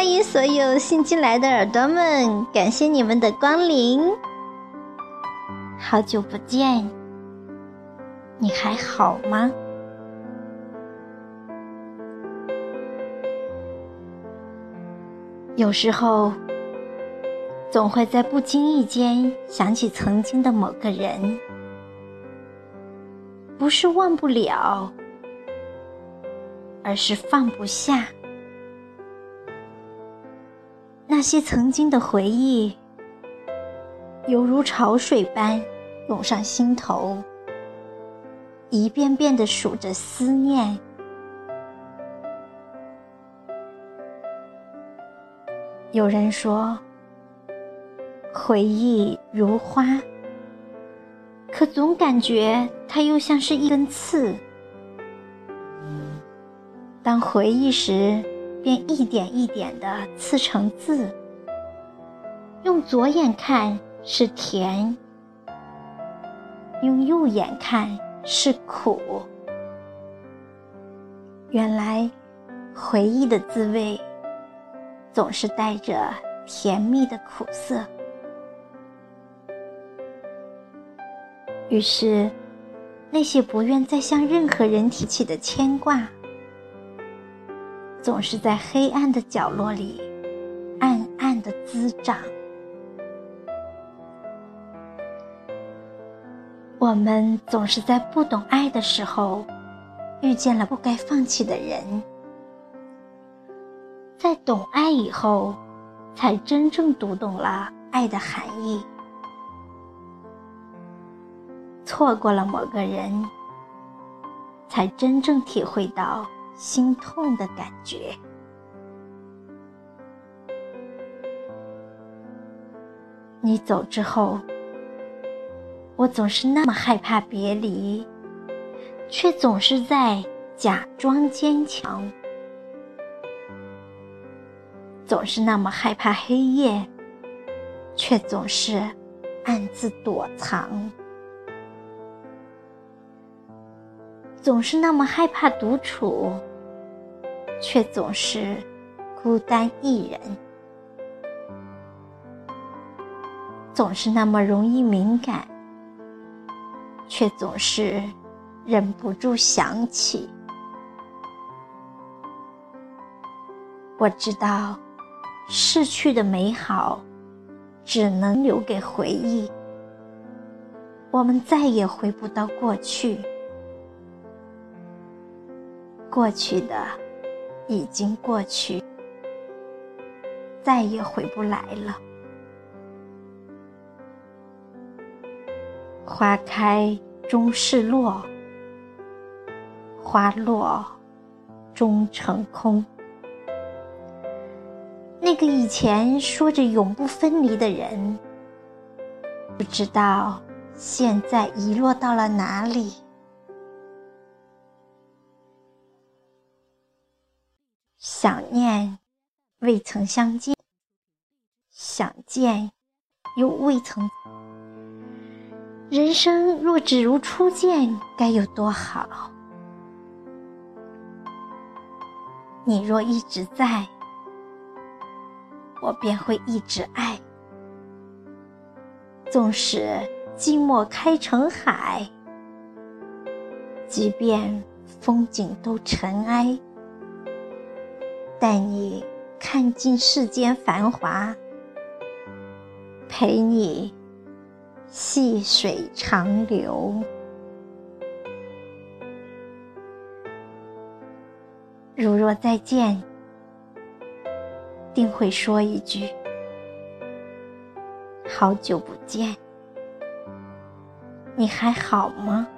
欢迎所有新进来的耳朵们，感谢你们的光临。好久不见，你还好吗？有时候，总会在不经意间想起曾经的某个人，不是忘不了，而是放不下。那些曾经的回忆，犹如潮水般涌上心头，一遍遍的数着思念。有人说，回忆如花，可总感觉它又像是一根刺。当回忆时，便一点一点的刺成字。用左眼看是甜，用右眼看是苦。原来，回忆的滋味。总是带着甜蜜的苦涩，于是，那些不愿再向任何人提起的牵挂，总是在黑暗的角落里暗暗的滋长。我们总是在不懂爱的时候，遇见了不该放弃的人。在懂爱以后，才真正读懂了爱的含义。错过了某个人，才真正体会到心痛的感觉。你走之后，我总是那么害怕别离，却总是在假装坚强。总是那么害怕黑夜，却总是暗自躲藏；总是那么害怕独处，却总是孤单一人；总是那么容易敏感，却总是忍不住想起。我知道。逝去的美好，只能留给回忆。我们再也回不到过去，过去的已经过去，再也回不来了。花开终是落，花落终成空。那个以前说着永不分离的人，不知道现在遗落到了哪里。想念，未曾相见；想见，又未曾。人生若只如初见，该有多好？你若一直在。我便会一直爱，纵使寂寞开成海，即便风景都尘埃，带你看尽世间繁华，陪你细水长流。如若再见。定会说一句：“好久不见，你还好吗？”